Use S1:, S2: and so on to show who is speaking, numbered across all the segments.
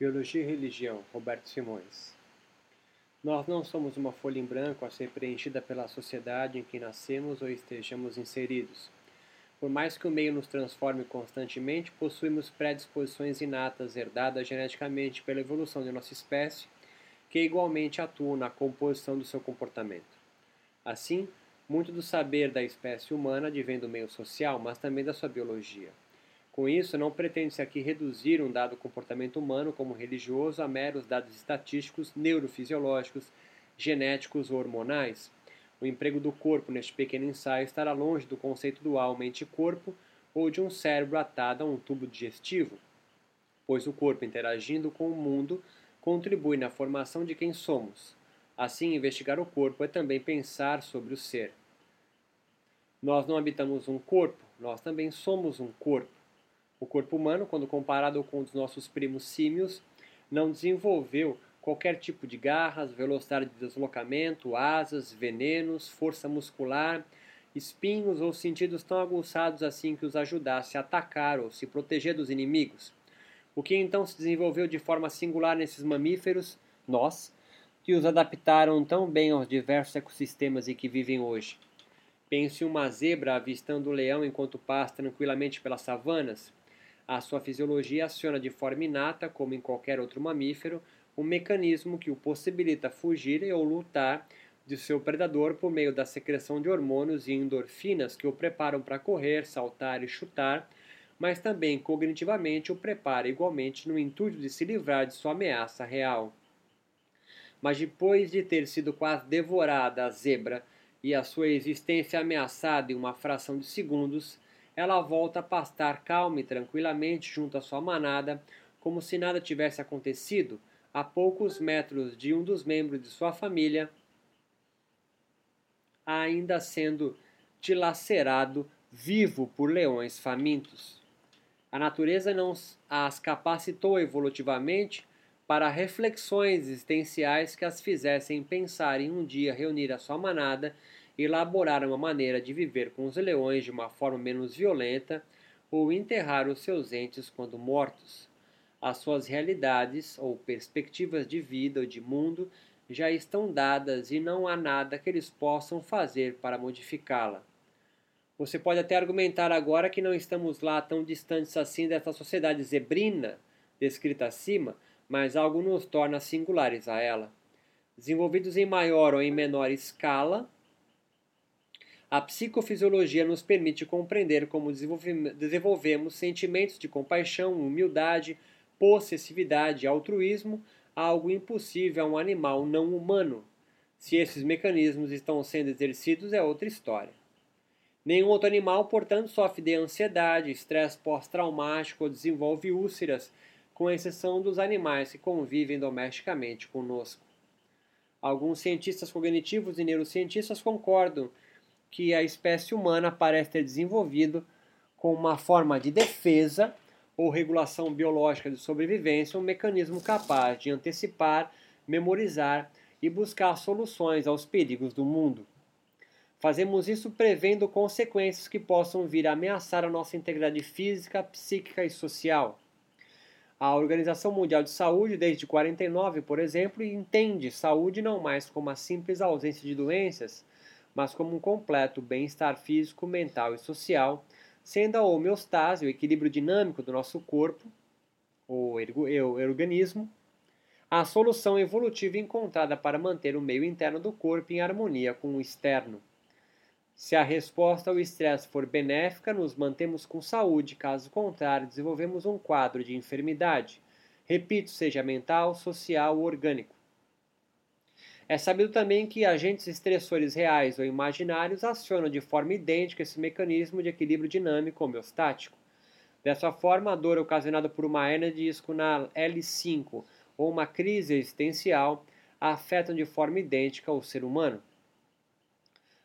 S1: Biologia e Religião, Roberto Simões. Nós não somos uma folha em branco a ser preenchida pela sociedade em que nascemos ou estejamos inseridos. Por mais que o meio nos transforme constantemente, possuímos predisposições inatas herdadas geneticamente pela evolução de nossa espécie, que igualmente atuam na composição do seu comportamento. Assim, muito do saber da espécie humana advém do meio social, mas também da sua biologia. Com isso, não pretende-se aqui reduzir um dado comportamento humano como religioso a meros dados estatísticos, neurofisiológicos, genéticos ou hormonais. O emprego do corpo neste pequeno ensaio estará longe do conceito do alma mente-corpo ou de um cérebro atado a um tubo digestivo, pois o corpo interagindo com o mundo contribui na formação de quem somos. Assim, investigar o corpo é também pensar sobre o ser. Nós não habitamos um corpo, nós também somos um corpo. O corpo humano, quando comparado com os nossos primos símios, não desenvolveu qualquer tipo de garras, velocidade de deslocamento, asas, venenos, força muscular, espinhos ou sentidos tão aguçados assim que os ajudasse a atacar ou se proteger dos inimigos. O que então se desenvolveu de forma singular nesses mamíferos, nós, que os adaptaram tão bem aos diversos ecossistemas em que vivem hoje. Pense uma zebra avistando o leão enquanto passa tranquilamente pelas savanas, a sua fisiologia aciona de forma inata, como em qualquer outro mamífero, um mecanismo que o possibilita fugir ou lutar de seu predador por meio da secreção de hormônios e endorfinas que o preparam para correr, saltar e chutar, mas também cognitivamente o prepara igualmente no intuito de se livrar de sua ameaça real. Mas depois de ter sido quase devorada a zebra e a sua existência ameaçada em uma fração de segundos, ela volta a pastar calma e tranquilamente junto à sua manada, como se nada tivesse acontecido, a poucos metros de um dos membros de sua família, ainda sendo dilacerado vivo por leões famintos. A natureza não as capacitou evolutivamente para reflexões existenciais que as fizessem pensar em um dia reunir a sua manada elaborar uma maneira de viver com os leões de uma forma menos violenta ou enterrar os seus entes quando mortos. As suas realidades ou perspectivas de vida ou de mundo já estão dadas e não há nada que eles possam fazer para modificá-la. Você pode até argumentar agora que não estamos lá tão distantes assim dessa sociedade zebrina descrita acima, mas algo nos torna singulares a ela. Desenvolvidos em maior ou em menor escala, a psicofisiologia nos permite compreender como desenvolvemos sentimentos de compaixão, humildade, possessividade e altruísmo, algo impossível a um animal não humano. Se esses mecanismos estão sendo exercidos, é outra história. Nenhum outro animal, portanto, sofre de ansiedade, estresse pós-traumático ou desenvolve úlceras, com exceção dos animais que convivem domesticamente conosco. Alguns cientistas cognitivos e neurocientistas concordam que a espécie humana parece ter desenvolvido com uma forma de defesa ou regulação biológica de sobrevivência um mecanismo capaz de antecipar, memorizar e buscar soluções aos perigos do mundo. Fazemos isso prevendo consequências que possam vir a ameaçar a nossa integridade física, psíquica e social. A Organização Mundial de Saúde, desde 49, por exemplo, entende saúde não mais como a simples ausência de doenças, mas como um completo bem-estar físico, mental e social, sendo a homeostase, o equilíbrio dinâmico do nosso corpo, o organismo, a solução evolutiva encontrada para manter o meio interno do corpo em harmonia com o externo. Se a resposta ao estresse for benéfica, nos mantemos com saúde, caso contrário, desenvolvemos um quadro de enfermidade. Repito, seja mental, social ou orgânico. É sabido também que agentes estressores reais ou imaginários acionam de forma idêntica esse mecanismo de equilíbrio dinâmico homeostático. Dessa forma, a dor ocasionada por uma hernia de disco na L5 ou uma crise existencial afetam de forma idêntica o ser humano.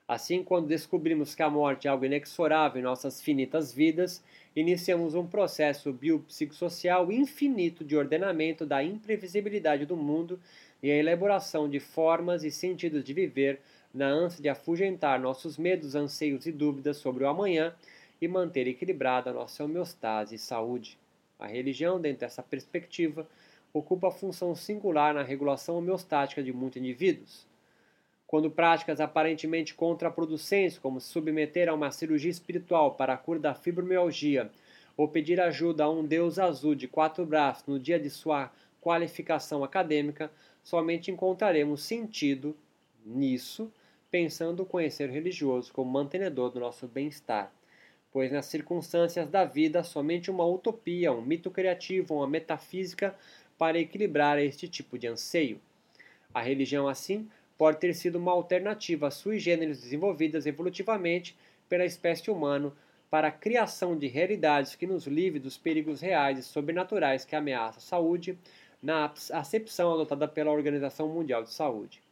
S1: Assim, quando descobrimos que a morte é algo inexorável em nossas finitas vidas, iniciamos um processo biopsicossocial infinito de ordenamento da imprevisibilidade do mundo e a elaboração de formas e sentidos de viver na ânsia de afugentar nossos medos, anseios e dúvidas sobre o amanhã e manter equilibrada a nossa homeostase e saúde. A religião, dentro dessa perspectiva, ocupa função singular na regulação homeostática de muitos indivíduos. Quando práticas aparentemente contraproducentes, como se submeter a uma cirurgia espiritual para a cura da fibromialgia ou pedir ajuda a um deus azul de quatro braços no dia de sua qualificação acadêmica, somente encontraremos sentido nisso, pensando o conhecer religioso como mantenedor do nosso bem-estar. Pois nas circunstâncias da vida, somente uma utopia, um mito criativo, uma metafísica para equilibrar este tipo de anseio. A religião, assim, pode ter sido uma alternativa sui generis desenvolvidas evolutivamente pela espécie humana para a criação de realidades que nos livre dos perigos reais e sobrenaturais que ameaçam a saúde, na acepção adotada pela Organização Mundial de Saúde.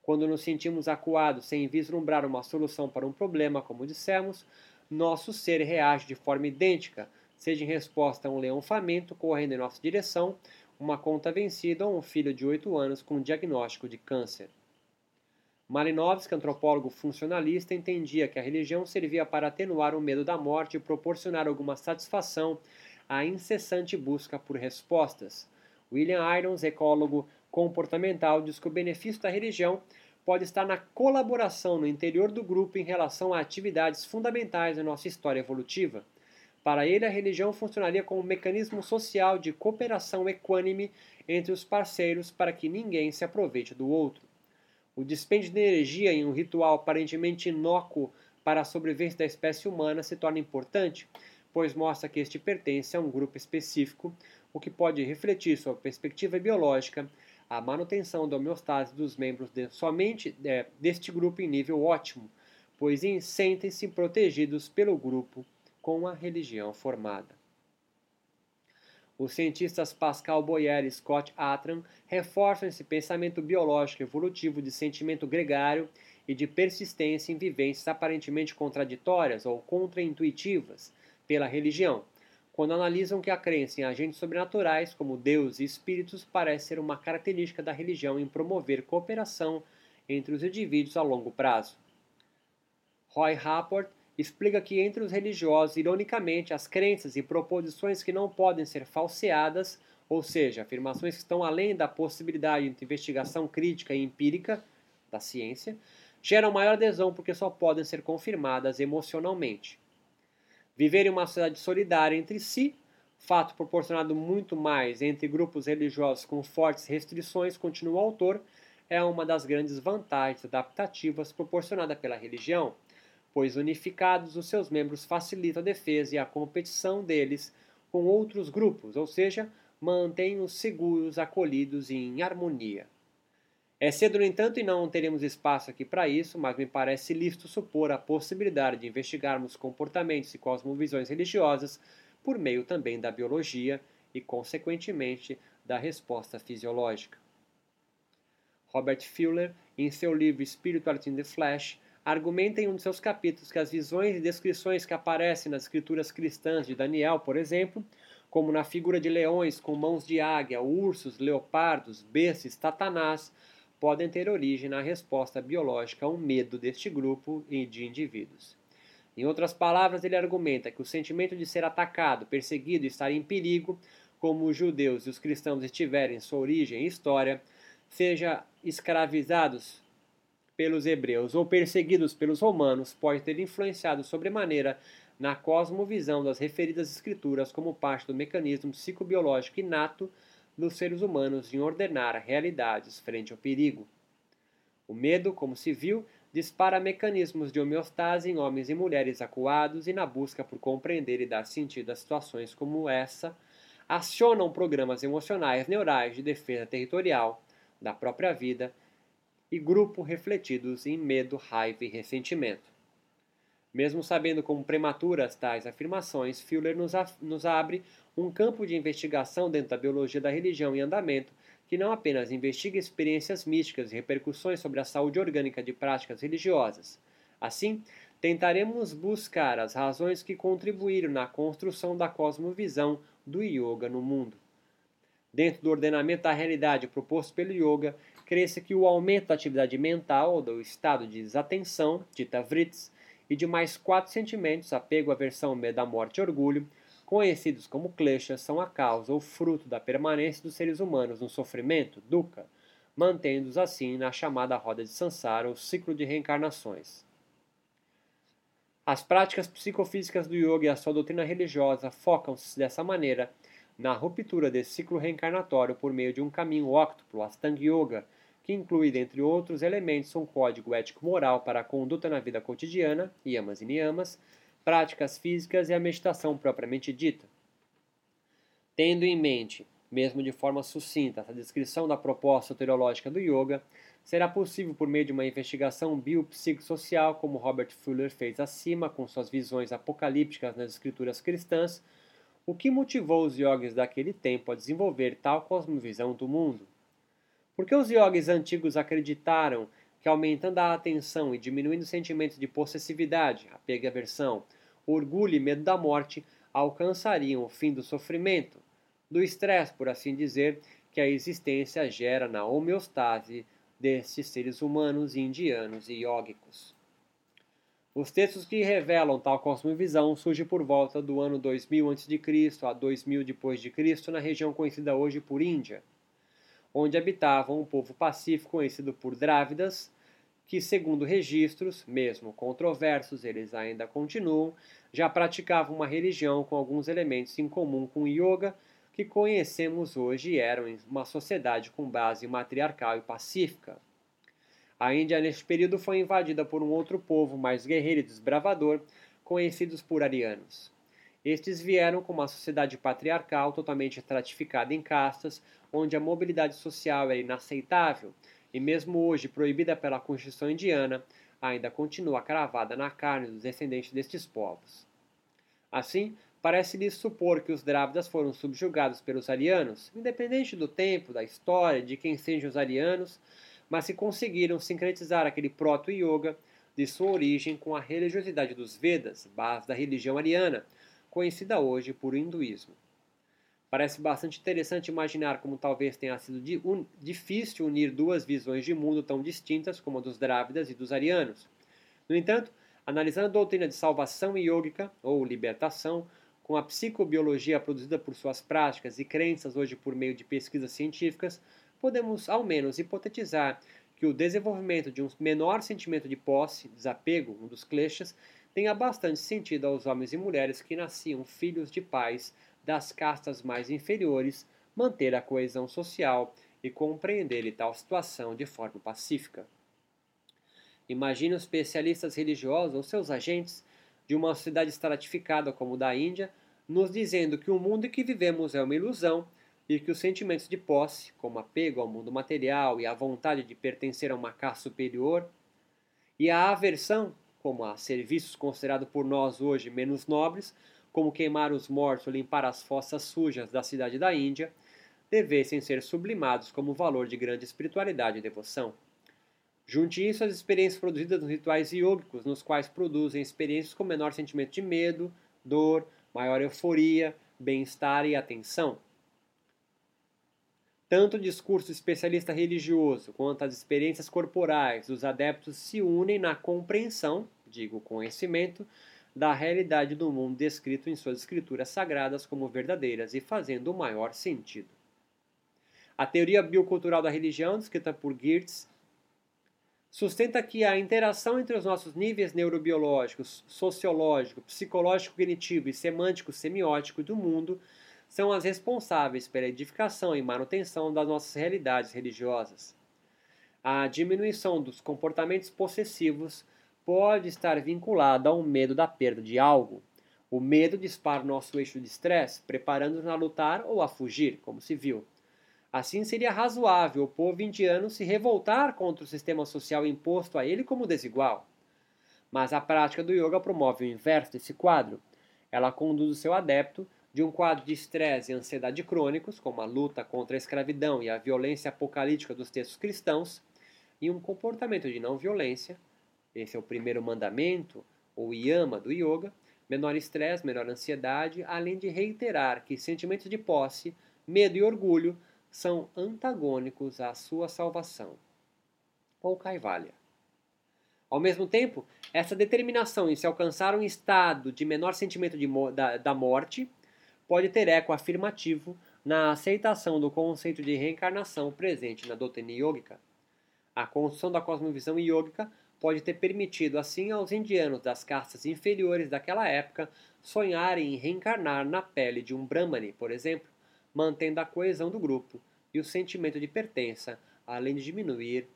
S1: Quando nos sentimos acuados sem vislumbrar uma solução para um problema, como dissemos, nosso ser reage de forma idêntica, seja em resposta a um leão faminto correndo em nossa direção, uma conta vencida ou um filho de 8 anos com diagnóstico de câncer. Malinowski, antropólogo funcionalista, entendia que a religião servia para atenuar o medo da morte e proporcionar alguma satisfação à incessante busca por respostas. William Irons, ecólogo comportamental, diz que o benefício da religião pode estar na colaboração no interior do grupo em relação a atividades fundamentais da nossa história evolutiva. Para ele, a religião funcionaria como um mecanismo social de cooperação equânime entre os parceiros para que ninguém se aproveite do outro. O dispêndio de energia em um ritual aparentemente inócuo para a sobrevivência da espécie humana se torna importante, pois mostra que este pertence a um grupo específico, o que pode refletir sua perspectiva biológica, a manutenção da homeostase dos membros de, somente é, deste grupo em nível ótimo, pois sentem-se protegidos pelo grupo com a religião formada. Os cientistas Pascal Boyer e Scott Atran reforçam esse pensamento biológico evolutivo de sentimento gregário e de persistência em vivências aparentemente contraditórias ou contraintuitivas pela religião, quando analisam que a crença em agentes sobrenaturais, como Deus e espíritos, parece ser uma característica da religião em promover cooperação entre os indivíduos a longo prazo. Roy Rapport explica que entre os religiosos, ironicamente, as crenças e proposições que não podem ser falseadas, ou seja, afirmações que estão além da possibilidade de investigação crítica e empírica da ciência, geram maior adesão porque só podem ser confirmadas emocionalmente. Viver em uma sociedade solidária entre si, fato proporcionado muito mais entre grupos religiosos com fortes restrições, continua o autor, é uma das grandes vantagens adaptativas proporcionada pela religião pois unificados os seus membros facilitam a defesa e a competição deles com outros grupos, ou seja, mantêm-os seguros, acolhidos e em harmonia. É cedo, no entanto, e não teremos espaço aqui para isso, mas me parece lícito supor a possibilidade de investigarmos comportamentos e cosmovisões religiosas por meio também da biologia e, consequentemente, da resposta fisiológica. Robert Fuller, em seu livro Spirituality in the Flesh, argumenta em um de seus capítulos que as visões e descrições que aparecem nas escrituras cristãs de Daniel, por exemplo, como na figura de leões com mãos de águia, ursos, leopardos, bestas, tatanás, podem ter origem na resposta biológica a um medo deste grupo e de indivíduos. Em outras palavras, ele argumenta que o sentimento de ser atacado, perseguido e estar em perigo, como os judeus e os cristãos estiverem sua origem e história, seja escravizados pelos hebreus ou perseguidos pelos romanos pode ter influenciado sobremaneira na cosmovisão das referidas escrituras como parte do mecanismo psicobiológico inato dos seres humanos em ordenar realidades frente ao perigo. O medo, como se viu, dispara mecanismos de homeostase em homens e mulheres acuados e na busca por compreender e dar sentido a situações como essa, acionam programas emocionais neurais de defesa territorial da própria vida e grupo refletidos em medo, raiva e ressentimento. Mesmo sabendo como prematuras tais afirmações, Fuller nos, nos abre um campo de investigação dentro da biologia da religião em andamento que não apenas investiga experiências místicas e repercussões sobre a saúde orgânica de práticas religiosas. Assim, tentaremos buscar as razões que contribuíram na construção da cosmovisão do yoga no mundo. Dentro do ordenamento da realidade proposto pelo yoga, cresce que o aumento da atividade mental, ou do estado de desatenção, dita vrits, e de mais quatro sentimentos, apego, aversão, medo da morte e orgulho, conhecidos como kleshas, são a causa ou fruto da permanência dos seres humanos no sofrimento, dukkha, mantendo-os assim na chamada roda de Sansara, ou ciclo de reencarnações. As práticas psicofísicas do yoga e a sua doutrina religiosa focam-se dessa maneira na ruptura desse ciclo reencarnatório por meio de um caminho óctuplo, Astanga Yoga, que inclui, dentre outros elementos, um código ético-moral para a conduta na vida cotidiana, yamas e niyamas, práticas físicas e a meditação propriamente dita. Tendo em mente, mesmo de forma sucinta, essa descrição da proposta teológica do yoga, será possível por meio de uma investigação biopsicossocial, como Robert Fuller fez acima com suas visões apocalípticas nas escrituras cristãs, o que motivou os yogis daquele tempo a desenvolver tal cosmovisão do mundo. Porque os yogis antigos acreditaram que aumentando a atenção e diminuindo os sentimentos de possessividade, apego e aversão, orgulho e medo da morte, alcançariam o fim do sofrimento, do estresse, por assim dizer, que a existência gera na homeostase destes seres humanos indianos e yógicos. Os textos que revelam tal cosmovisão surgem por volta do ano 2000 a.C. a 2000 depois de Cristo na região conhecida hoje por Índia, onde habitava um povo pacífico conhecido por Drávidas, que, segundo registros, mesmo controversos, eles ainda continuam, já praticavam uma religião com alguns elementos em comum com o yoga que conhecemos hoje e eram uma sociedade com base matriarcal e pacífica. A Índia, neste período, foi invadida por um outro povo mais guerreiro e desbravador, conhecidos por arianos. Estes vieram com uma sociedade patriarcal totalmente estratificada em castas, onde a mobilidade social era inaceitável e, mesmo hoje proibida pela Constituição indiana, ainda continua cravada na carne dos descendentes destes povos. Assim, parece-lhe supor que os Drávidas foram subjugados pelos arianos, independente do tempo, da história, de quem sejam os arianos, mas se conseguiram sincretizar aquele proto-yoga de sua origem com a religiosidade dos Vedas, base da religião ariana, conhecida hoje por hinduísmo. Parece bastante interessante imaginar como talvez tenha sido difícil unir duas visões de mundo tão distintas como a dos Drávidas e dos arianos. No entanto, analisando a doutrina de salvação yógica, ou libertação, com a psicobiologia produzida por suas práticas e crenças hoje por meio de pesquisas científicas, podemos ao menos hipotetizar que o desenvolvimento de um menor sentimento de posse, desapego, um dos kleshas, tenha bastante sentido aos homens e mulheres que nasciam filhos de pais das castas mais inferiores manter a coesão social e compreender tal situação de forma pacífica. Imagine os especialistas religiosos ou seus agentes de uma sociedade estratificada como o da Índia, nos dizendo que o mundo em que vivemos é uma ilusão e que os sentimentos de posse, como apego ao mundo material e a vontade de pertencer a uma classe superior, e a aversão, como a serviços considerados por nós hoje menos nobres, como queimar os mortos ou limpar as fossas sujas da cidade da Índia, devessem ser sublimados como valor de grande espiritualidade e devoção. Junte isso às experiências produzidas nos rituais iógicos, nos quais produzem experiências com menor sentimento de medo, dor, maior euforia, bem-estar e atenção. Tanto o discurso especialista religioso quanto as experiências corporais dos adeptos se unem na compreensão, digo conhecimento, da realidade do mundo descrito em suas escrituras sagradas como verdadeiras e fazendo o maior sentido. A teoria biocultural da religião, descrita por Geertz, sustenta que a interação entre os nossos níveis neurobiológicos, sociológico, psicológico, cognitivo e semântico semiótico do mundo são as responsáveis pela edificação e manutenção das nossas realidades religiosas. A diminuição dos comportamentos possessivos pode estar vinculada ao medo da perda de algo. O medo dispara nosso eixo de estresse, preparando-nos a lutar ou a fugir, como se viu. Assim, seria razoável o povo indiano se revoltar contra o sistema social imposto a ele como desigual. Mas a prática do yoga promove o inverso desse quadro. Ela conduz o seu adepto de um quadro de estresse e ansiedade crônicos, como a luta contra a escravidão e a violência apocalíptica dos textos cristãos, e um comportamento de não violência, esse é o primeiro mandamento, ou yama do yoga, menor estresse, menor ansiedade, além de reiterar que sentimentos de posse, medo e orgulho são antagônicos à sua salvação. Ou Kaivalya. Ao mesmo tempo, essa determinação em se alcançar um estado de menor sentimento de, da, da morte pode ter eco afirmativo na aceitação do conceito de reencarnação presente na doutrina yógica. A construção da cosmovisão yógica pode ter permitido assim aos indianos das castas inferiores daquela época sonharem em reencarnar na pele de um Brahmani, por exemplo, mantendo a coesão do grupo e o sentimento de pertença, além de diminuir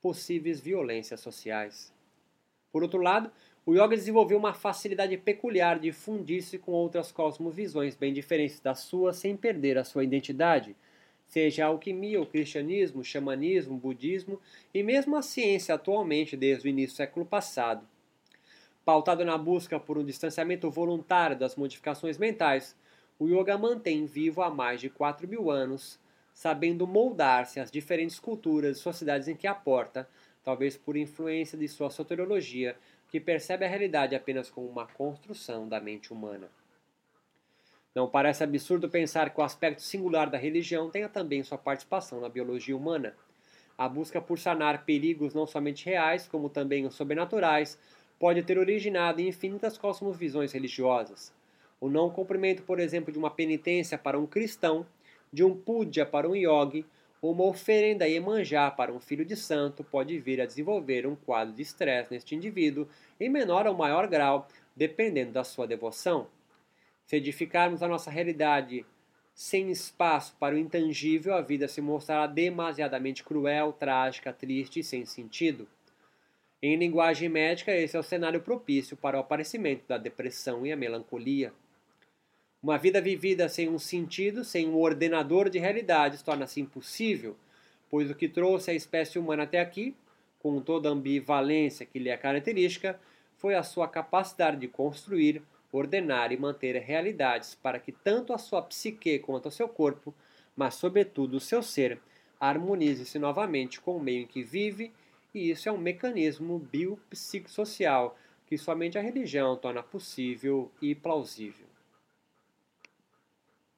S1: possíveis violências sociais. Por outro lado, o yoga desenvolveu uma facilidade peculiar de fundir-se com outras cosmovisões bem diferentes da sua sem perder a sua identidade, seja a alquimia, o cristianismo, o xamanismo, o budismo e mesmo a ciência atualmente desde o início do século passado. Pautado na busca por um distanciamento voluntário das modificações mentais, o yoga mantém vivo há mais de 4 mil anos, sabendo moldar-se às diferentes culturas e sociedades em que aporta, talvez por influência de sua soteriologia, que percebe a realidade apenas como uma construção da mente humana. Não parece absurdo pensar que o aspecto singular da religião tenha também sua participação na biologia humana. A busca por sanar perigos não somente reais, como também os sobrenaturais, pode ter originado em infinitas cosmovisões religiosas. O não cumprimento, por exemplo, de uma penitência para um cristão, de um puja para um yogi, ou uma oferenda Iemanjá para um filho de santo pode vir a desenvolver um quadro de estresse neste indivíduo em menor ou maior grau, dependendo da sua devoção. Se edificarmos a nossa realidade sem espaço para o intangível, a vida se mostrará demasiadamente cruel, trágica, triste e sem sentido. Em linguagem médica, esse é o cenário propício para o aparecimento da depressão e a melancolia. Uma vida vivida sem um sentido, sem um ordenador de realidades, torna-se impossível, pois o que trouxe a espécie humana até aqui, com toda a ambivalência que lhe é característica, foi a sua capacidade de construir, ordenar e manter realidades para que tanto a sua psique quanto o seu corpo, mas sobretudo o seu ser, harmonize-se novamente com o meio em que vive e isso é um mecanismo biopsicossocial que somente a religião torna possível e plausível.